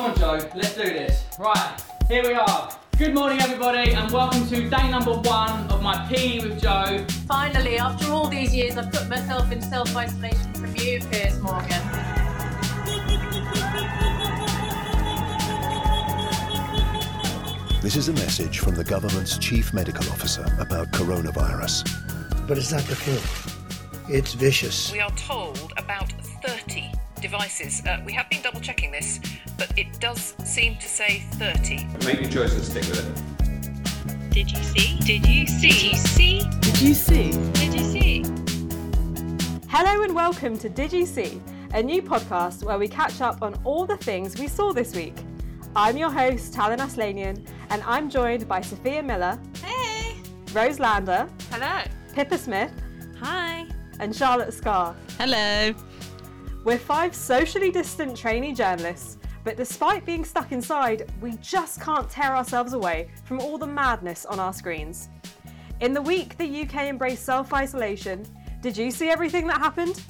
Come on, Joe, let's do this. Right, here we are. Good morning, everybody, and welcome to day number one of my PE with Joe. Finally, after all these years, I've put myself in self isolation from you, Piers Morgan. This is a message from the government's chief medical officer about coronavirus. But it's not the flu. It's vicious. We are told about 30 devices. Uh, we have been double checking this, but it does seem to say 30. Make your choice and stick with it. Did you see? Did you see? Did you see? Did you see? Did you see? Hello and welcome to Did You See, a new podcast where we catch up on all the things we saw this week. I'm your host, Talon Aslanian, and I'm joined by Sophia Miller. Hey! Rose Lander. Hello. Pippa Smith. Hi. And Charlotte Scar. Hello. We're five socially distant trainee journalists, but despite being stuck inside, we just can't tear ourselves away from all the madness on our screens. In the week the UK embraced self isolation, did you see everything that happened?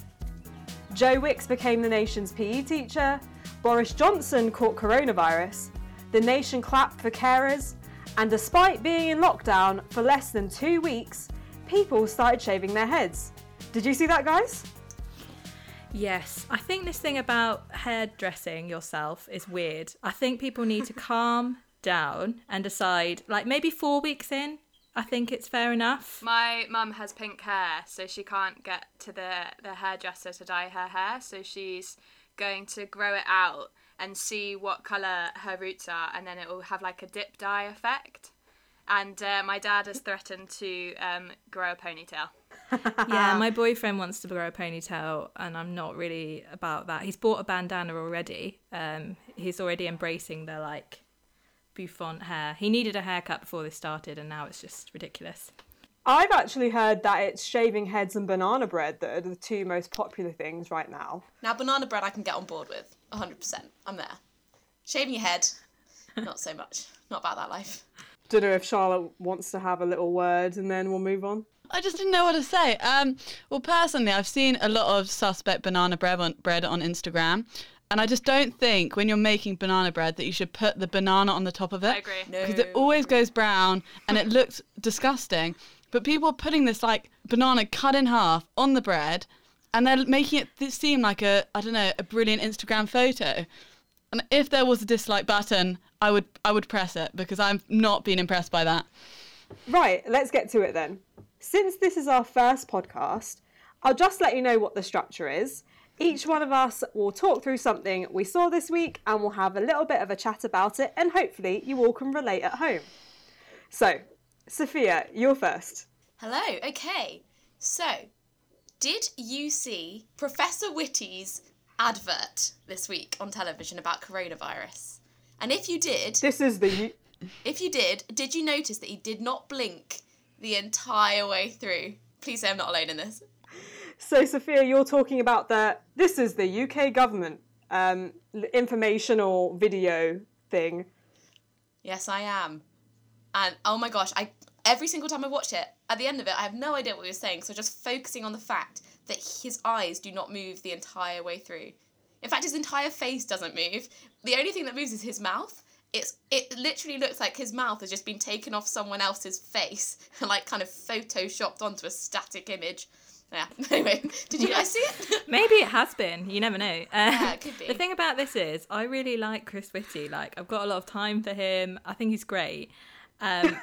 Joe Wicks became the nation's PE teacher, Boris Johnson caught coronavirus, the nation clapped for carers, and despite being in lockdown for less than two weeks, people started shaving their heads. Did you see that, guys? Yes, I think this thing about hairdressing yourself is weird. I think people need to calm down and decide, like maybe four weeks in, I think it's fair enough. My mum has pink hair, so she can't get to the, the hairdresser to dye her hair, so she's going to grow it out and see what colour her roots are, and then it will have like a dip dye effect. And uh, my dad has threatened to um, grow a ponytail. yeah, my boyfriend wants to grow a ponytail, and I'm not really about that. He's bought a bandana already. Um, he's already embracing the like bouffant hair. He needed a haircut before this started, and now it's just ridiculous. I've actually heard that it's shaving heads and banana bread that are the two most popular things right now. Now, banana bread I can get on board with 100%. I'm there. Shaving your head, not so much. Not about that life. Don't know if Charlotte wants to have a little word and then we'll move on. I just didn't know what to say. Um, well, personally, I've seen a lot of suspect banana bread on, bread on Instagram. And I just don't think when you're making banana bread that you should put the banana on the top of it. I agree. Because it always goes brown and it looks disgusting. But people are putting this like banana cut in half on the bread and they're making it seem like a, I don't know, a brilliant Instagram photo. And if there was a dislike button, I would I would press it because I'm not being impressed by that. Right, let's get to it then. Since this is our first podcast, I'll just let you know what the structure is. Each one of us will talk through something we saw this week and we'll have a little bit of a chat about it, and hopefully you all can relate at home. So, Sophia, you're first. Hello, okay. So, did you see Professor Whitty's advert this week on television about coronavirus? And if you did, this is the. If you did, did you notice that he did not blink the entire way through? Please say I'm not alone in this. So, Sophia, you're talking about the. This is the UK government um, informational video thing. Yes, I am. And oh my gosh, I every single time I watch it, at the end of it, I have no idea what he was saying. So just focusing on the fact that his eyes do not move the entire way through. In fact, his entire face doesn't move. The only thing that moves is his mouth. It's it literally looks like his mouth has just been taken off someone else's face and like kind of photoshopped onto a static image. Yeah. Anyway, did you guys see it? Maybe it has been. You never know. Uh, yeah, it could be. The thing about this is, I really like Chris Whitty. Like, I've got a lot of time for him. I think he's great. Um,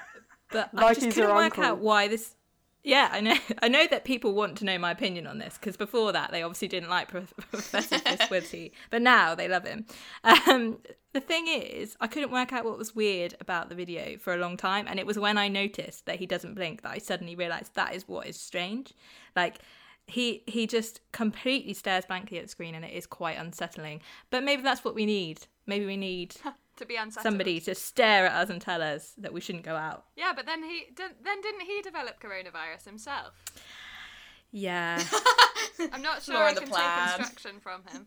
but I Like just he's couldn't work uncle. out why this. Yeah, I know. I know that people want to know my opinion on this because before that they obviously didn't like Prof- Professor but now they love him. Um, the thing is, I couldn't work out what was weird about the video for a long time, and it was when I noticed that he doesn't blink that I suddenly realised that is what is strange. Like he he just completely stares blankly at the screen, and it is quite unsettling. But maybe that's what we need. Maybe we need to be unsettled. somebody to stare at us and tell us that we shouldn't go out. Yeah, but then he did, then didn't he develop coronavirus himself? Yeah. I'm not sure Law I the can plan. take instruction from him.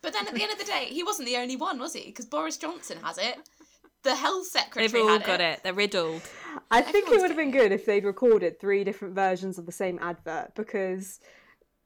But then at the end of the day, he wasn't the only one, was he? Because Boris Johnson has it. The health secretary They've all had got it. They're riddled. I think it would have been good if they'd recorded three different versions of the same advert because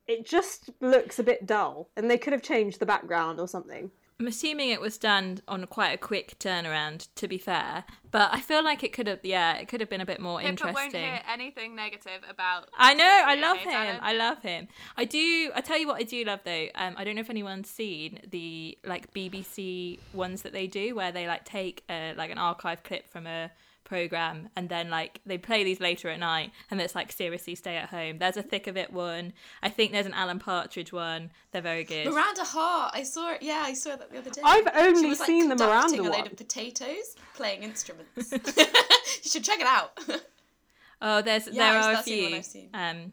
it just looks a bit dull and they could have changed the background or something. I'm assuming it was done on quite a quick turnaround, to be fair. But I feel like it could have, yeah, it could have been a bit more Pippa interesting. won't hear anything negative about. I know, I love him. I love him. I do. I tell you what, I do love though. Um, I don't know if anyone's seen the like BBC ones that they do, where they like take a, like an archive clip from a program and then like they play these later at night and it's like seriously stay at home there's a thick of it one i think there's an alan partridge one they're very good Miranda Hart. I saw it. Yeah, I saw that the other day. I've only she was, like, seen the conducting Miranda a load one. of potatoes, playing instruments. you should check it out. Oh, there's Yeah, there are a that's the one few. I've seen. Um,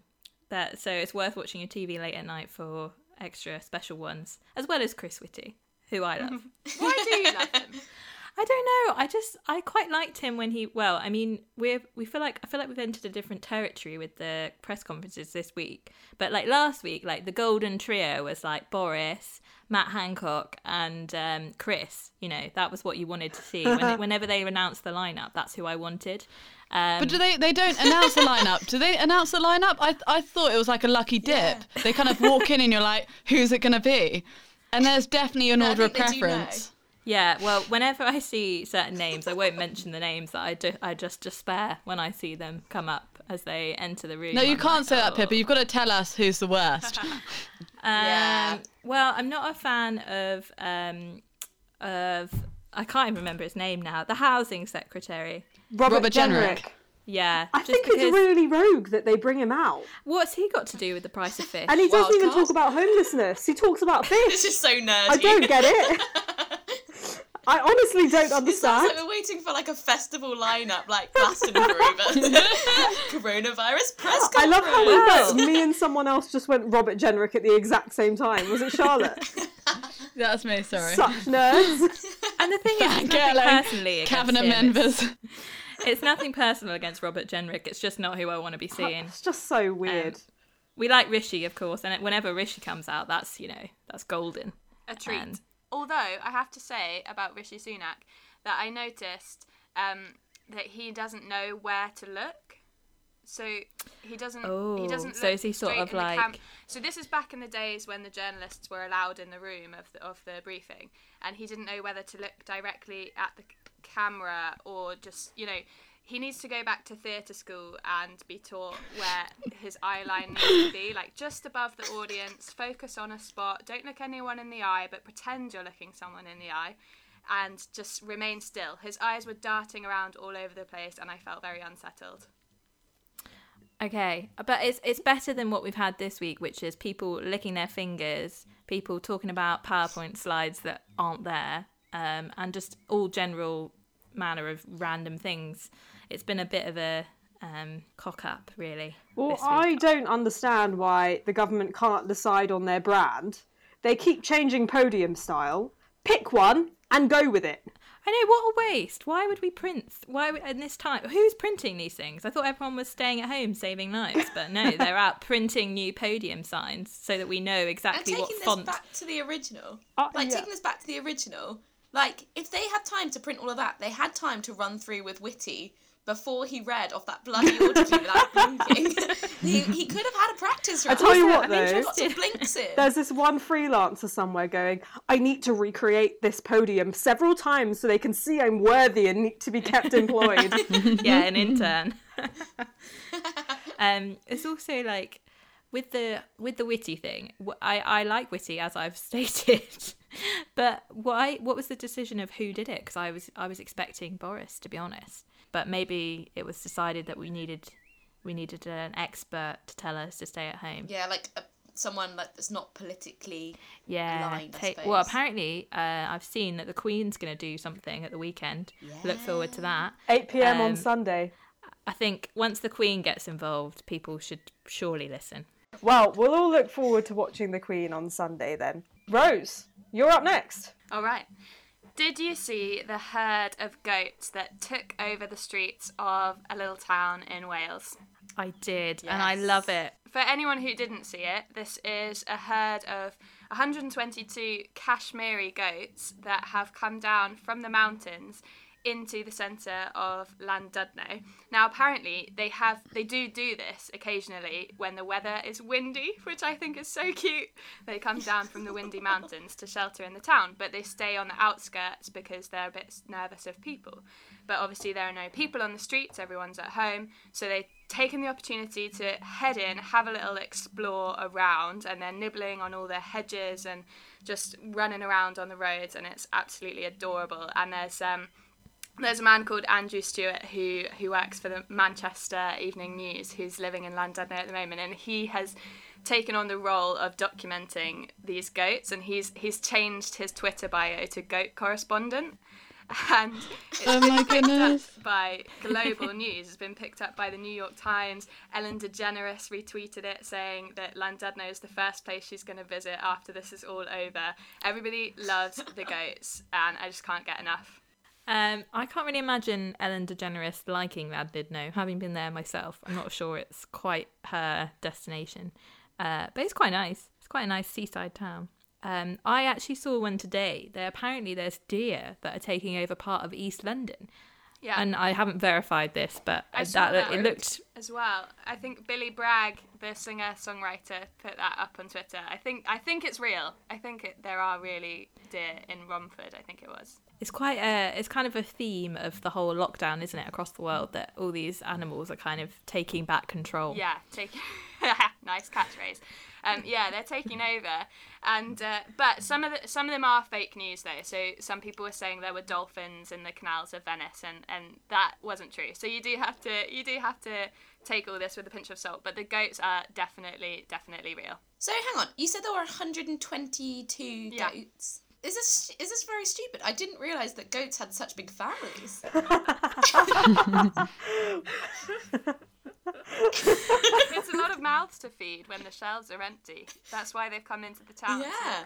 that so it's worth watching your TV late at night for extra special ones, as well as Chris Whitty, who I love. Why do you love him? I don't know. I just I quite liked him when he. Well, I mean, we we feel like I feel like we've entered a different territory with the press conferences this week. But like last week, like the golden trio was like Boris, Matt Hancock, and um, Chris. You know, that was what you wanted to see. When, whenever they announced the lineup, that's who I wanted. Um, But do they? They don't announce the lineup. Do they announce the lineup? I I thought it was like a lucky dip. They kind of walk in and you're like, who's it gonna be? And there's definitely an No, order of think they do know. preference. Yeah, well, whenever I see certain names, I won't mention the names that I, do, I just despair when I see them come up as they enter the room. No, you I'm can't like, say that, "Oh." Pippa. You've got to tell us who's the worst. Um, Yeah. Well, I'm not a fan of um, of I can't even remember his name now. The housing secretary. Robert, Robert Jenrick. Jenrick. Yeah, I think because- it's really rogue that they bring him out. What's he got to do with the price of fish? And he doesn't even Wildcard? talk about homelessness. He talks about fish. this fish. is so nerdy. I don't get it. I honestly don't It sounds understand. like we're waiting for like a festival lineup, like Glastonbury, but coronavirus press conference. I love how we both, me and someone else just went Robert Jenrick at the exact same time. Was it Charlotte? That's me. Sorry. Such nerds. and the thing is, it's nothing Fangirling, personally against Cabinet him. members. It's, it's nothing personal against Robert Jenrick. It's just not who I want to be oh, seeing. It's just so um, weird. We like Rishi, of course, and whenever Rishi comes out, that's you know that's golden. a treat. And- Although I have to say about Rishi Sunak that I noticed um, that he doesn't know where to look. So he doesn't. Oh, he doesn't. so is he sort of the cam- like- So this is back in the days when the journalists were allowed in the room of the, of the briefing, and he didn't know whether to look directly at the camera or just you know. He needs to go back to theatre school and be taught where his eye line needs to be, like just above the audience. Focus on a spot. Don't look anyone in the eye, but pretend you're looking someone in the eye, and just remain still. His eyes were darting around all over the place, and I felt very unsettled. Okay, but it's it's better than what we've had this week, which is people licking their fingers, people talking about PowerPoint slides that aren't there, um, and just all general manner of random things. It's been a bit of a um, cock up, really. Well. I don't understand why the government can't decide on their brand. They keep changing podium style. Pick one and go with it. I know what a waste. Why would we print? Why would- in this time? Who's printing these things? I thought everyone was staying at home saving lives, but no, they're out printing new podium signs so that we know and exactly taking what this font. back to the original. Uh, like yeah. taking this back to the original. Like if they had time to print all of that, they had time to run through with Whitty before he read off that bloody order without blinking. he, he could have had a practice I run. tell you what, though. lots of blinks in. There's this one freelancer somewhere going, I need to recreate this podium several times so they can see I'm worthy and need to be kept employed. yeah, an intern. um, it's also like with the with the Whitty thing. I I like Whitty as I've stated, but why? What was the decision of who did it? Because I was I was expecting Boris to be honest, but maybe it was decided that we needed we needed an expert to tell us to stay at home. Yeah, like uh, someone that's not politically Yeah. aligned. Take- well, apparently, uh, I've seen that the Queen's going to do something at the weekend. Look forward to that. 8 pm on Um, Sunday. I think once the Queen gets involved, people should surely listen. Well, we'll all look forward to watching the Queen on Sunday then. Rose, you're up next. All right. Did you see the herd of goats that took over the streets of a little town in Wales? I did, and I love it. For anyone who didn't see it, this is a herd of 122 Kashmiri goats that have come down from the mountains into the centre of Llandudno. Now, apparently, they have they do do this occasionally when the weather is windy, which I think is so cute. They come down from the windy mountains to shelter in the town, but they stay on the outskirts because they're a bit nervous of people. But obviously, there are no people on the streets; everyone's at home, so they taken the opportunity to head in, have a little explore around, and they're nibbling on all the hedges and just running around on the roads, and it's absolutely adorable. And there's um, there's a man called Andrew Stewart who who works for the Manchester Evening News, who's living in Llandudno at the moment, and he has taken on the role of documenting these goats, and he's he's changed his Twitter bio to goat correspondent and it's Oh been picked goodness. up by global news. It's been picked up by the New York Times. Ellen DeGeneres retweeted it, saying that Llandudno is the first place she's going to visit after this is all over. Everybody loves the goats, and I just can't get enough. Um, I can't really imagine Ellen DeGeneres liking Llandudno, having been there myself. I'm not sure it's quite her destination, uh, but it's quite nice. It's quite a nice seaside town. Um, I actually saw one today. There apparently there's deer that are taking over part of East London. Yeah. And I haven't verified this, but I that, that it looked as well. I think Billy Bragg, the singer songwriter, put that up on Twitter. I think I think it's real. I think it, there are really deer in Romford. I think it was. It's quite a it's kind of a theme of the whole lockdown, isn't it, across the world that all these animals are kind of taking back control. Yeah, take nice catchphrase. Um, yeah, they're taking over, and uh, but some of the, some of them are fake news though. So some people were saying there were dolphins in the canals of Venice, and, and that wasn't true. So you do have to you do have to take all this with a pinch of salt. But the goats are definitely definitely real. So hang on, you said there were 122 goats. Is this is this very stupid? I didn't realise that goats had such big families. it's a lot of mouths to feed when the shelves are empty. That's why they've come into the town. to Yeah.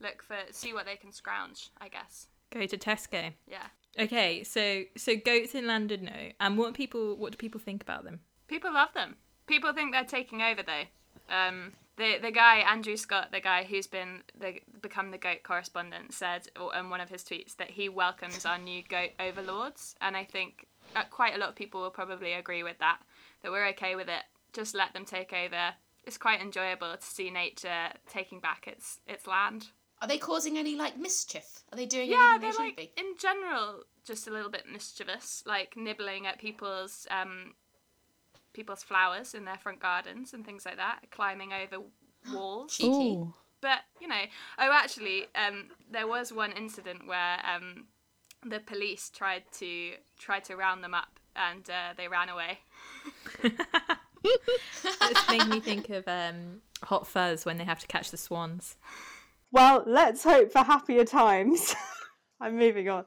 look, look for see what they can scrounge. I guess. Go to Tesco. Yeah. Okay, so so goats in Llandudno, and what people what do people think about them? People love them. People think they're taking over though. Um, the the guy Andrew Scott, the guy who's been the become the goat correspondent, said in one of his tweets that he welcomes our new goat overlords, and I think uh, quite a lot of people will probably agree with that. That we're okay with it. Just let them take over. It's quite enjoyable to see nature taking back its its land. Are they causing any like mischief? Are they doing Yeah, anything they're they like be? in general just a little bit mischievous, like nibbling at people's um, people's flowers in their front gardens and things like that, climbing over walls. Ooh. But you know, oh, actually, um, there was one incident where um, the police tried to tried to round them up and uh, they ran away. It's made me think of um, Hot Fuzz when they have to catch the swans. Well, let's hope for happier times. I'm moving on.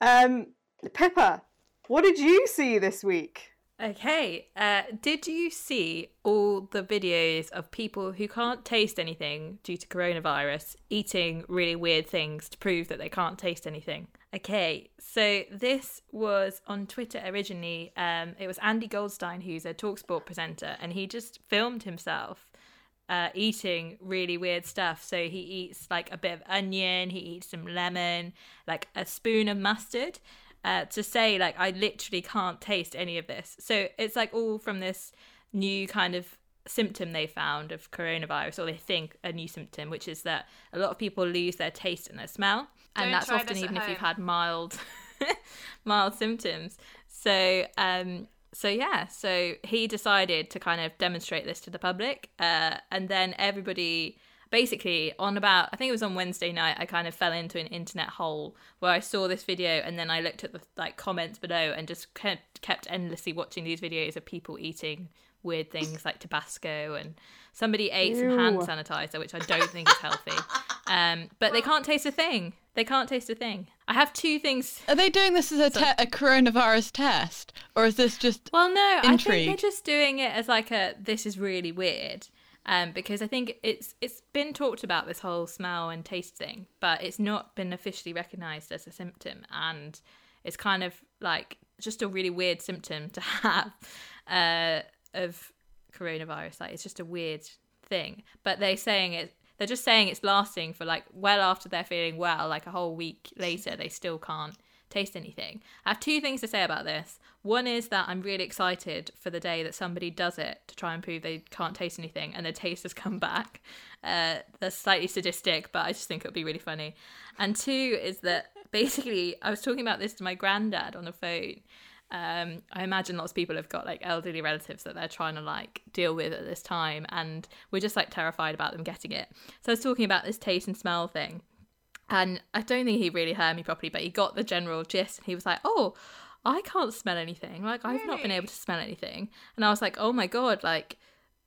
Um, Pippa, what did you see this week? Okay, uh, did you see all the videos of people who can't taste anything due to coronavirus eating really weird things to prove that they can't taste anything? Okay, so this was on Twitter originally. Um, it was Andy Goldstein, who's a Talksport presenter, and he just filmed himself uh, eating really weird stuff. So he eats like a bit of onion, he eats some lemon, like a spoon of mustard. Uh, to say like I literally can't taste any of this. So it's like all from this new kind of symptom they found of coronavirus, or they think a new symptom, which is that a lot of people lose their taste and their smell, and Don't that's often even if you've had mild mild symptoms. So um so yeah, so he decided to kind of demonstrate this to the public, uh, and then everybody basically on about I think it was on Wednesday night I kind of fell into an internet hole where I saw this video and then I looked at the like comments below and just kept kept endlessly watching these videos of people eating weird things like Tabasco and somebody ate some hand sanitizer which I don't think is healthy. Um, but they can't taste a thing. They can't taste a thing. I have two things. Are they doing this as a, te- a coronavirus test, or is this just Well, no, I think they're just doing it as like a this is really weird. Um, because I think it's it's been talked about this whole smell and taste thing, but it's not been officially recognised as a symptom, and it's kind of like just a really weird symptom to have uh, of coronavirus. Like it's just a weird thing, but they're saying it. They're just saying it's lasting for like well after they're feeling well, like a whole week later, they still can't taste anything. I have two things to say about this. One is that I'm really excited for the day that somebody does it to try and prove they can't taste anything and the taste has come back. Uh, that's slightly sadistic, but I just think it would be really funny. And two is that basically, I was talking about this to my granddad on the phone. Um, I imagine lots of people have got like elderly relatives that they're trying to like deal with at this time, and we're just like terrified about them getting it. So I was talking about this taste and smell thing, and I don't think he really heard me properly, but he got the general gist, and he was like, "Oh, I can't smell anything. Like I've not been able to smell anything," and I was like, "Oh my god, like."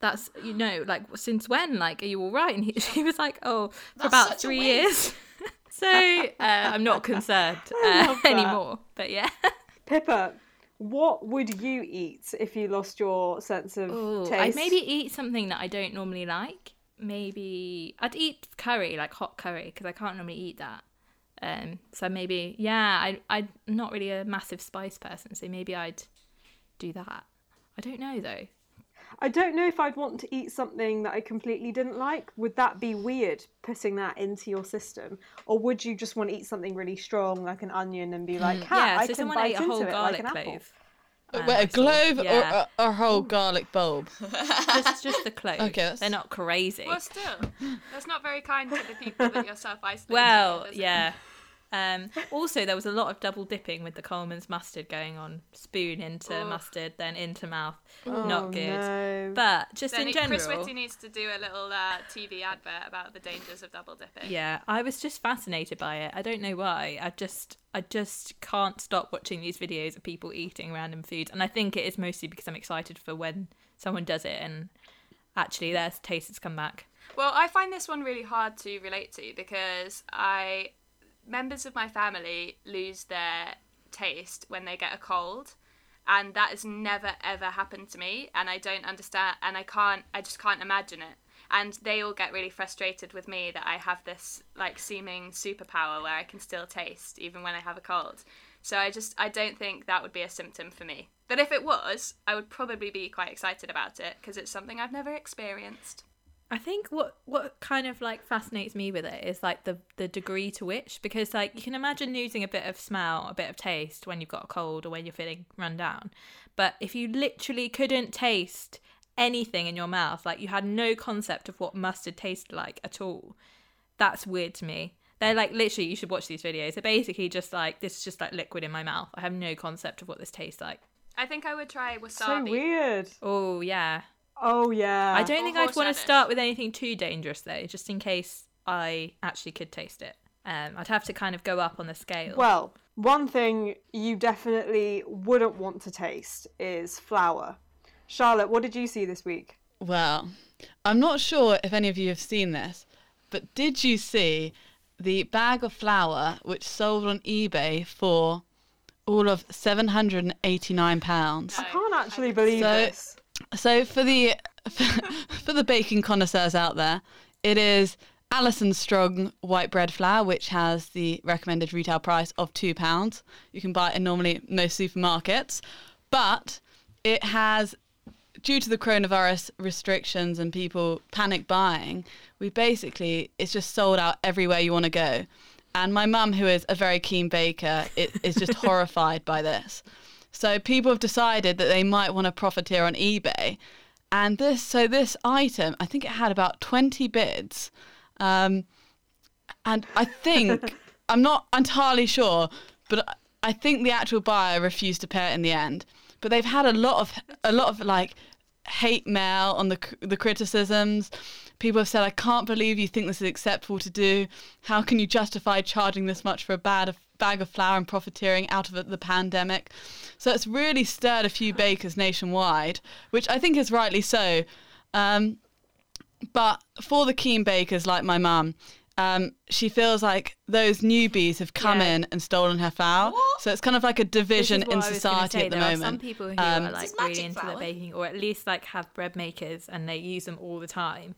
That's you know like since when like are you all right? And he, he was like oh for That's about three years. so uh, I'm not concerned uh, anymore. But yeah. Pippa, what would you eat if you lost your sense of Ooh, taste? I'd maybe eat something that I don't normally like. Maybe I'd eat curry, like hot curry, because I can't normally eat that. Um, so maybe, yeah, I I'm not really a massive spice person, so maybe I'd do that. I don't know though. I don't know if I'd want to eat something that I completely didn't like. Would that be weird putting that into your system, or would you just want to eat something really strong, like an onion, and be like, "Ha, Mm. yeah, I so can someone bite ate a into whole it like an apple." clove. Um, Wait, I a saw. glove Yeah. or a, a whole garlic bulb? just just the clove. Okay, that's- they're not crazy. Well, still, that's not very kind to the people that you're self isolating. Well, yeah. Um, also, there was a lot of double dipping with the Colman's mustard going on. Spoon into Ugh. mustard, then into mouth. Oh, Not good. no. But just Then in general, Chris Whitty needs to do a little uh, TV advert about the dangers of double dipping. yeah, I was just fascinated by it. I don't know why. I just, I just can't stop watching these videos of people eating random foods, and I think it is mostly because I'm excited for when someone does it and actually their taste has come back. Well, I find this one really hard to relate to because I members of my family lose their taste when they get a cold and that has never ever happened to me and I don't understand and I can't I just can't imagine it. And they all get really frustrated with me that I have this like seeming superpower where I can still taste even when I have a cold. So I just I don't think that would be a symptom for me. But if it was, I would probably be quite excited about it because it's something I've never experienced. I think what what kind of like fascinates me with it is like the the degree to which because like you can imagine losing a bit of smell, a bit of taste when you've got a cold or when you're feeling run down. But if you literally couldn't taste anything in your mouth, like you had no concept of what mustard tasted like at all, that's weird to me. They're like literally you should watch these videos. They're basically just like this is just like liquid in my mouth. I have no concept of what this tastes like. I think I would try wasabi. So weird. Oh yeah. Oh yeah. I don't Or think I'd want to start with anything too dangerous though, just in case I actually could taste it. Um, I'd have to kind of go up on the scale. Well, one thing you definitely wouldn't want to taste is flour. Charlotte, what did you see this week? Well, I'm not sure if any of you have seen this, but did you see the bag of flour which sold on eBay for all of seven hundred and eighty-nine pounds? I can't actually believe So- this. So for the for the baking connoisseurs out there, it is Allinson Strong white bread flour, which has the recommended retail price of two pounds. You can buy it in normally most supermarkets, but it has, due to the coronavirus restrictions and people panic buying, we basically it's just sold out everywhere you want to go. And my mum, who is a very keen baker, is just horrified by this. So people have decided that they might want to profiteer on eBay, and this so this item I think it had about twenty bids, um, and I think I'm not entirely sure, but I- I think the actual buyer refused to pay it in the end. But they've had a lot of a lot of like hate mail on the the criticisms. People have said, "I can't believe you think this is acceptable to do. How can you justify charging this much for a bag of bag of flour and profiteering out of the pandemic?" So it's really stirred a few bakers nationwide, which I think is rightly so. Um, but for the keen bakers like my mum, um, she feels like those newbies have come Yeah. in and stolen her flour. So it's kind of like a division This is in I was gonna society say. at the there moment. Are some people who Um, are like This is really magic into flour. the baking, or at least like have bread makers and they use them all the time.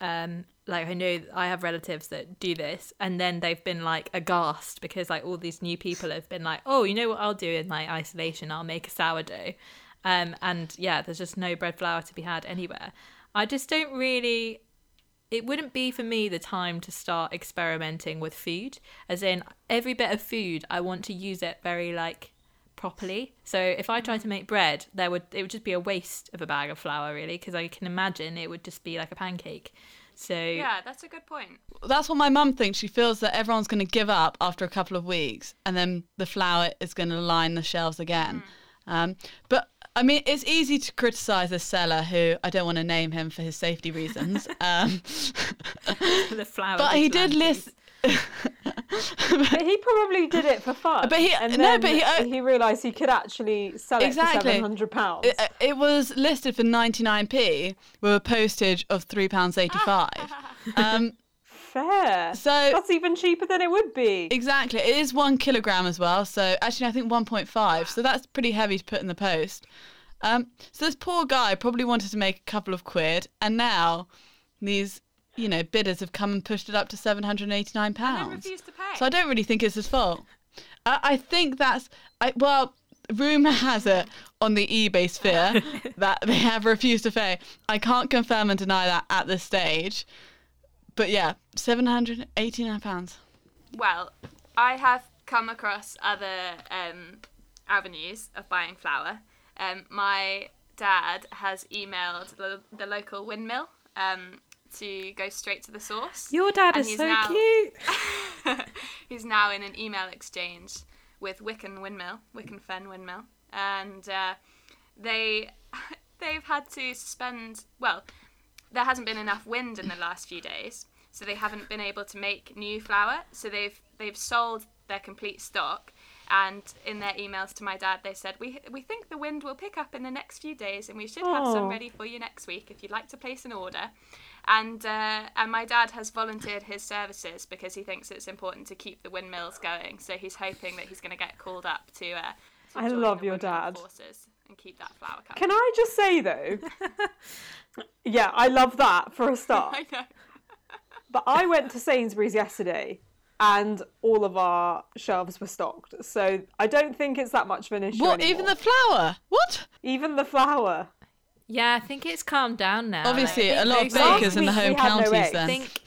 Um, like I know I have relatives that do this, and then they've been like aghast because like all these new people have been like, oh, you know what I'll do in my isolation? I'll make a sourdough. Um, and yeah, there's just no bread flour to be had anywhere. I just don't really it wouldn't be for me the time to start experimenting with food. As in, every bit of food, I want to use it very like properly. So if I tried to make bread, there would it would just be a waste of a bag of flour, really, because I can imagine it would just be like a pancake. So Yeah, that's a good point. That's what my mum thinks. She feels that everyone's going to give up after a couple of weeks, and then the flour is going to line the shelves again. Um, but I mean, it's easy to criticise a seller who I don't want to name him for his safety reasons. Um, the flour. but he did list. But he probably did it for fun. But he- and no, but he- uh, he realised he could actually sell it Exactly. for seven hundred pounds. It, it was listed for 99p with a postage of £3.85. um, Fair. So that's even cheaper than it would be. Exactly. It is one kilogram as well. So actually, I think 1.5. So that's pretty heavy to put in the post. Um, so this poor guy probably wanted to make a couple of quid, and now these, you know, bidders have come and pushed it up to 789 pounds. refused to pay. So I don't really think it's his fault. I, I think that's I well. Rumor has it on the eBay sphere that they have refused to pay. I can't confirm and deny that at this stage. But yeah, seven hundred eighty-nine pounds. Well, I have come across other um, avenues of buying flour. Um, my dad has emailed the, the local windmill um, to go straight to the source. Your dad And is so now- cute. he's now in an email exchange with Wicken Windmill, Wicken Fen Windmill, and uh, they they've had to suspend. Well, there hasn't been enough wind in the last few days, so they haven't been able to make new flour. So they've they've sold their complete stock. And in their emails to my dad, they said, "We we think the wind will pick up in the next few days, and we should have some Oh. ready for you next week if you'd like to place an order." And uh, and my dad has volunteered his services because he thinks it's important to keep the windmills going. So he's hoping that he's going to get called up to. Uh, to I love your dad. Forces and keep that flour coming. Can I just say though? yeah, I love that for a start. I know. But I went to Sainsbury's yesterday and all of our shelves were stocked. So I don't think it's that much of an issue. What? Even the flour? What? Even the flour. Yeah, I think it's calmed down now. Obviously, Like, I a think lot of most- bakers in the home had no counties eggs. then. think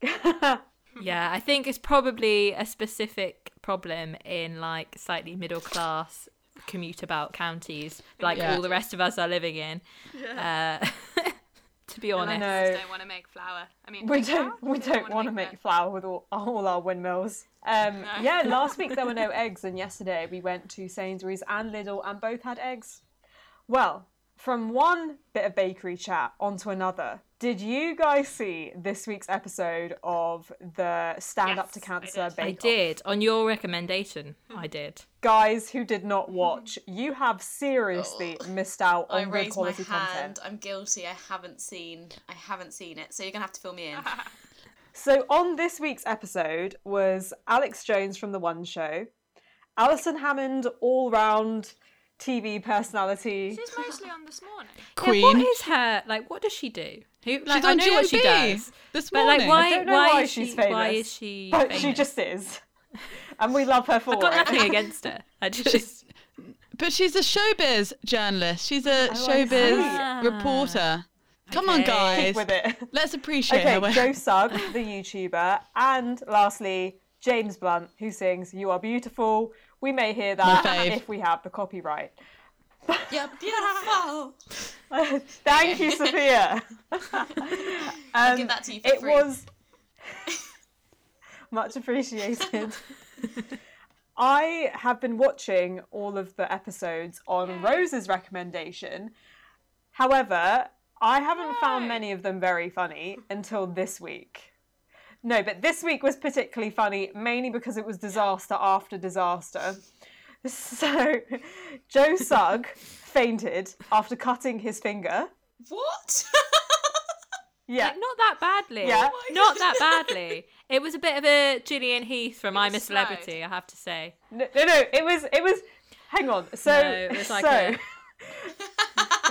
yeah, I think it's probably a specific problem in like slightly middle class commute about counties, like Yeah. all the rest of us are living in. Uh, to be I honest, know. don't want to make flour. I mean, We make flour? don't. We don't want to make flour with all, all our windmills. Um, No. Yeah, last week there were no eggs, and yesterday we went to Sainsbury's and Lidl, and both had eggs. Well, from one bit of bakery chat onto another. Did you guys see this week's episode of the Stand Up to Cancer Bake I did on your recommendation. I did. Guys who did not watch, you have seriously missed out I on good raised my quality hand. content. I'm guilty. I haven't seen. I haven't seen it. So you're gonna have to fill me in. So on this week's episode was Alex Jones from The One Show, Alison Hammond, all-round TV personality. She's mostly on this morning. Yeah, what is her like? What does she do? Who, like, She's I on know what she does this but like, why? I don't know why, why, is she's she, famous. Why is she? but famous? she just is, and we love her for I've got it. nothing against her. I just. But she's a showbiz journalist. She's a Oh, showbiz ah. reporter. Come on, guys. With it. Let's appreciate Okay, her. Joe Sugg, the YouTuber, and lastly James Blunt, who sings "You Are Beautiful." We may hear that if we have the copyright. You're beautiful. Thank you, Sophia. I'll Um, give that to you for it free. was much appreciated. I have been watching all of the episodes on Rose's recommendation. However, I haven't found many of them very funny until this week. No, but this week was particularly funny, mainly because it was disaster after disaster. So, Joe Sugg fainted after cutting his finger. What? Yeah. Like, not that badly. Yeah. Oh not that badly. It was a bit of a Gillian McKeith from I'm a was Celebrity, I have to say. No, no, no, it was, it was. Hang on. So, No, it was like so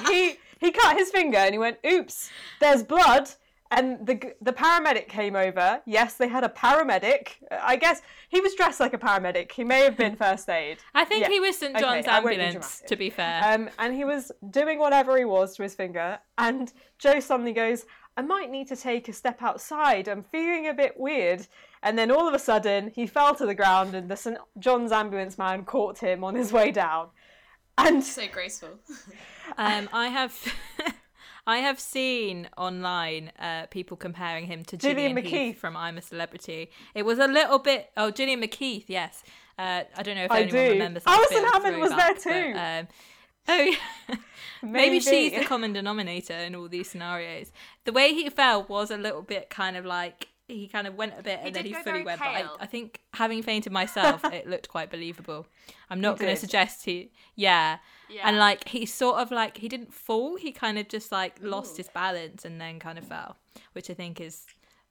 he he cut his finger and he went, "Oops, there's blood." And the the paramedic came over. Yes, they had a paramedic. I guess he was dressed like a paramedic. He may have been first aid. I think Yeah. he was St John's I won't be ambulance, to be fair. Um, and he was doing whatever he was to his finger. And Joe suddenly goes, I might need to take a step outside. I'm feeling a bit weird. And then all of a sudden, he fell to the ground, and the St. John's ambulance man caught him on his way down. And so graceful. Um, I have. I have seen online uh, people comparing him to Gillian Gillian McKeith. Heath from I'm a Celebrity. It was a little bit. Oh, Gillian McKeith, yes. Uh, I don't know if I anyone do. remembers. That Alison Hammond was there too. but, um, oh yeah. Maybe. Maybe. she's the common denominator in all these scenarios. The way he fell was a little bit kind of like he kind of went a bit and then he fully very went. But I. I think having fainted myself, it looked quite believable. I'm not going to suggest he, yeah. Yeah. and like he sort of like he didn't fall. He kind of just like lost his balance and then kind of fell, which I think is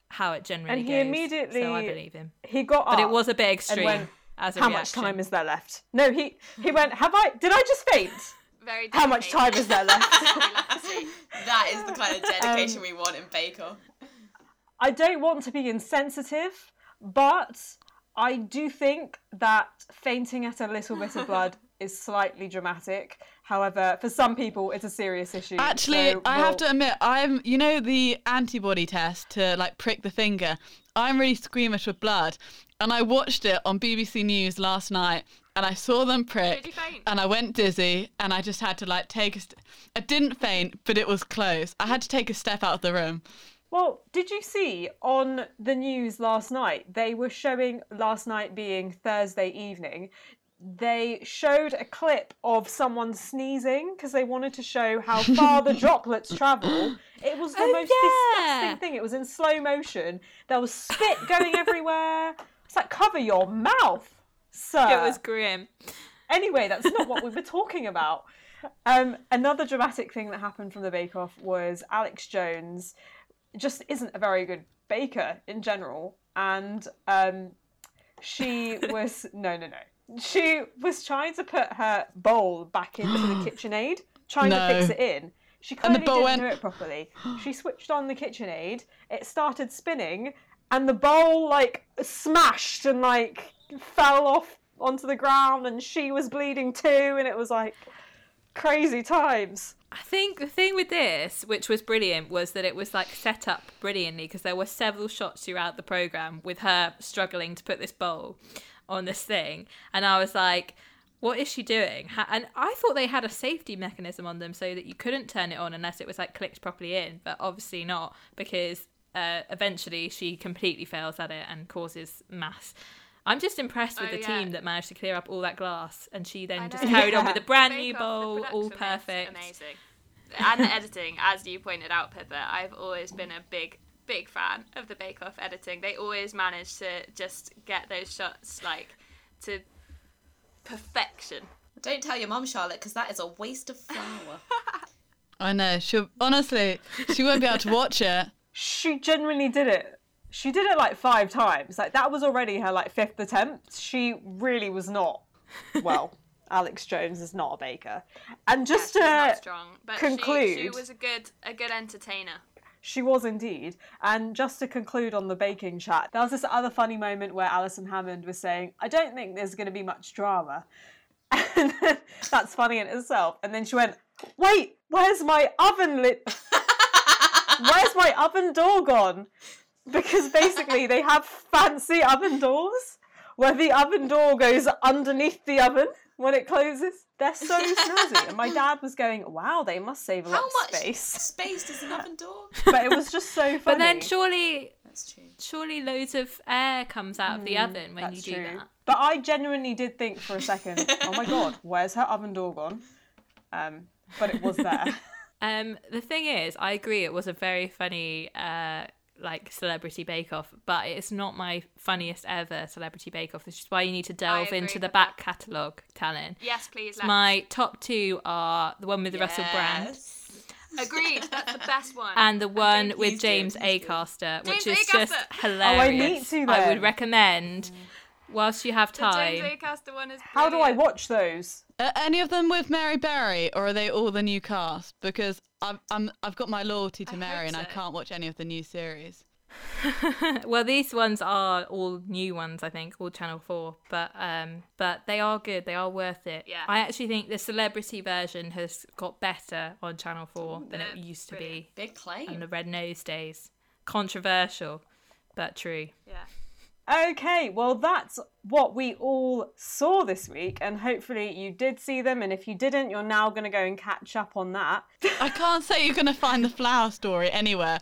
how it generally And he goes. immediately- so I believe him. he got up. But it was a bit extreme went, as a How reaction. much time is there left? No, he he went. Have I? Did I just faint? Very How much time is there left? That is the kind of um, dedication we want in Bake Off. I don't want to be insensitive, but I do think that fainting at a little bit of blood is slightly dramatic. However, for some people, it's a serious issue. Actually, so I we'll- have to admit, I'm you know the antibody test to like prick the finger. I'm really squeamish with blood, and I watched it on BBC News last night, and I saw them prick, Did you faint? and I went dizzy, and I just had to like take a. St- I didn't faint, but it was close. I had to take a step out of the room. Well, did you see on the news last night? They were showing last night being Thursday evening. They showed a clip of someone sneezing because they wanted to show how far the droplets travel. It was the Oh, most yeah. disgusting thing. It was in slow motion. There was spit going everywhere. It's like cover your mouth, sir. It was grim. Anyway, that's not what we were talking about. Um, another dramatic thing that happened from the Bake Off was Alex Jones just isn't a very good baker in general, and um, she was no, no, no. She was trying to put her bowl back into the KitchenAid, trying No. to fix it in. She clearly didn't went- do it properly. She switched on the KitchenAid. It started spinning, and the bowl like smashed and like fell off onto the ground, and she was bleeding too. And it was like crazy times. I think the thing with this, which was brilliant, was that it was like set up brilliantly because there were several shots throughout the program with her struggling to put this bowl on this thing, and I was like, "What is she doing?" And I thought they had a safety mechanism on them so that you couldn't turn it on unless it was like clicked properly in, but obviously not because uh, eventually she completely fails at it and causes mass. I'm just impressed with Oh, the yeah. team that managed to clear up all that glass, and she then just know. carried on with a brand new Bake Off, the bowl, all perfect. Amazing. And the editing, as you pointed out, Pippa, I've always been a big, big fan of the Bake Off editing. They always manage to just get those shots like to perfection. Don't tell your mum, Charlotte, because that is a waste of flour. I know. She honestly, she won't be able to watch it. She genuinely did it. She did it like five times. Like that was already her like fifth attempt. She really was not. Well, Alex Jones is not a baker. And just She's to not strong, but conclude, she, she was a good, a good entertainer. She was indeed. And just to conclude on the baking chat, there was this other funny moment where Alison Hammond was saying, I don't think there's going to be much drama. And that's funny in itself. And then she went, Wait, where's my oven lit? where's my oven door gone? Because basically they have fancy oven doors where the oven door goes underneath the oven when it closes. They're so snazzy. And my dad was going, Wow, they must save a lot How of much space. space does an oven door? But it was just so funny. But then surely, That's true. surely loads of air comes out of the oven when you That's do true. that. But I genuinely did think for a second, oh my god, where's her oven door gone? Um, but it was there. Um, the thing is, I agree. It was a very funny, uh, like celebrity Bake Off, but it's not my funniest ever celebrity Bake Off. Which is why you need to delve into the back catalogue, Talon. Yes, please. Let's. My top two are the one with the Russell Brand Agreed. That's the best one. and the one please with James please do. Acaster, which James is just oh, Acaster. hilarious. need to I would recommend, whilst you have the time. James Acaster one is. How do I watch those? Are any of them with Mary Berry, or are they all the new cast? Because I've I'm, I've got my loyalty to I Mary, hope and I can't watch any of the new series. well, these ones are all new ones, I think, all Channel Four, but um, but they are good. They are worth it. Yeah. I actually think the celebrity version has got better on Channel Four than it used to be. Big claim. On the Red Nose days, controversial, but true. Yeah. Okay, well, that's what we all saw this week, and hopefully you did see them. And if you didn't, you're now going to go and catch up on that. I can't say you're going to find the flower story anywhere.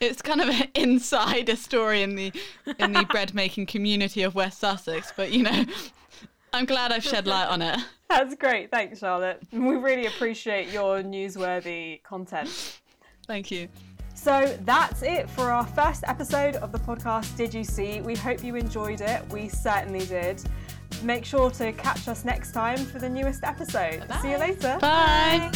It's kind of an insider story in the in the bread making community of West Sussex, but you know, I'm glad I've shed light on it. That's great. Thanks, Charlotte. We really appreciate your newsworthy content. Thank you. So that's it for our first episode of the podcast Did You See? We hope you enjoyed it. We certainly did. Make sure to catch us next time for the newest episode. See you later. Bye.